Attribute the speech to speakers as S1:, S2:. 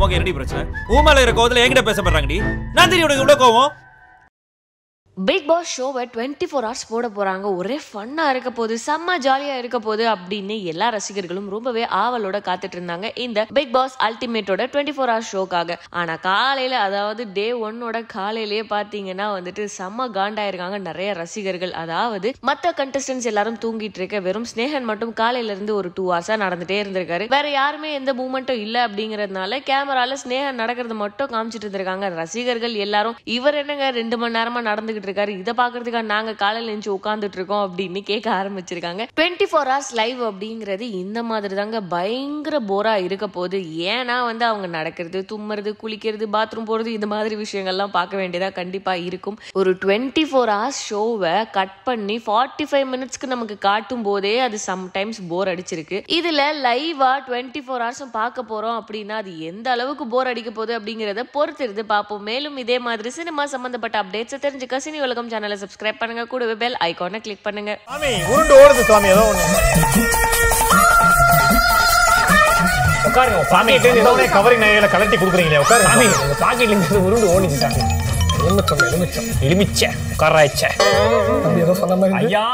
S1: அம்மாவுக்கு என்னடி பிரச்சனை? ஊமால இருக்க இருக்கிற கோவத்துல என்கிட்ட பேச போறாங்கடி உனக்கு இவ்வளவு கோவம்?
S2: பிக் பாஸ் ஷோவை டுவெண்ட்டி ஃபோர் ஹவர்ஸ் போட போகிறாங்க ஒரே ஃபன்னாக இருக்க போகுது. செம்ம ஜாலியாக இருக்க போகுது அப்படின்னு எல்லா ரசிகர்களும் ரொம்பவே ஆவலோட காத்துட்டு இருந்தாங்க இந்த பிக் பாஸ் அல்டிமேட்டோட டுவெண்ட்டி ஃபோர் ஹவர்ஸ் ஷோக்காக ஆனால் காலையில் அதாவது டே ஒன்னோட காலையிலேயே பார்த்தீங்கன்னா வந்துட்டு செம்ம காண்டாயிருக்காங்க நிறைய ரசிகர்கள். அதாவது மற்ற கண்டஸ்டன்ஸ் எல்லாரும் தூங்கிட்டு இருக்க வெறும் ஸ்னேகன் மட்டும் காலையிலேருந்து ஒரு டூ ஹவர்ஸாக நடந்துகிட்டே இருந்திருக்காரு. வேற யாருமே எந்த மூமெண்ட்டும் இல்லை அப்படிங்கிறதுனால கேமராவில் ஸ்னேகன் நடக்கிறது மட்டும் காமிச்சிட்டு இருந்திருக்காங்க. ரசிகர்கள் எல்லாரும் இவர் என்னங்க ரெண்டு மணி நேரமா நடந்துகிட்டு இருக்காரு இதை பாக்குறதுக்காக நாங்க காலையில் எழுந்து உட்காந்துட்டு இருக்கோம் அப்படின்னு கேட்க ஆரம்பிச்சிருக்காங்க. டுவெண்ட்டி ஃபோர் ஹவர்ஸ் லைவ் அப்படிங்கிறது இந்த மாதிரி தாங்க பயங்கர போரா இருக்க போகுது. ஏன்னா வந்து அவங்க நடக்கிறது தும்முறது குளிக்கிறது பாத்ரூம் போறது இந்த மாதிரி விஷயங்கள்லாம் பார்க்க வேண்டியதா கண்டிப்பா இருக்கும். ஒரு டுவெண்ட்டி ஃபோர் ஹவர்ஸ் ஷோவை கட் பண்ணி ஃபார்ட்டி ஃபைவ் மினிட்ஸ்க்கு நமக்கு காட்டும் போதே அது சம்டைம்ஸ் போர் அடிச்சிருக்கு. இதுல லைவா டுவெண்ட்டி ஃபோர் ஹவர்ஸும் பார்க்க போறோம் அப்படின்னா அது எந்த அளவுக்கு போர் அடிக்க போகுது அப்படிங்கறத பொறுத்திருந்து பார்ப்போம். மேலும் இதே மாதிரி சினிமா சம்பந்தப்பட்ட அப்டேட்ஸை தெரிஞ்சுக்க சினி உலகம் சேனலை சப்ஸ்கிரைப் பண்ணுங்க. கூடவே பெல் ஐகானை கிளிக் பண்ணுங்க.
S3: சாமி உருண்டு ஓடுது சாமி ஏதோ
S4: உட்காருங்க
S3: சாமி ஏதோ கவரிங் நகையில கலட்டி கொடுக்குறீங்களே உட்காரு
S4: சாமி உங்க பாக்கெட்ல இருந்து உருண்டு ஓடிச்சு சாமி எலுமிச்சம் எலுமிச்சம் எலுமிச்ச. உட்காராய்ச்ச
S5: அப்படி ஏதோ சொன்ன மாதிரி
S4: ஐயா.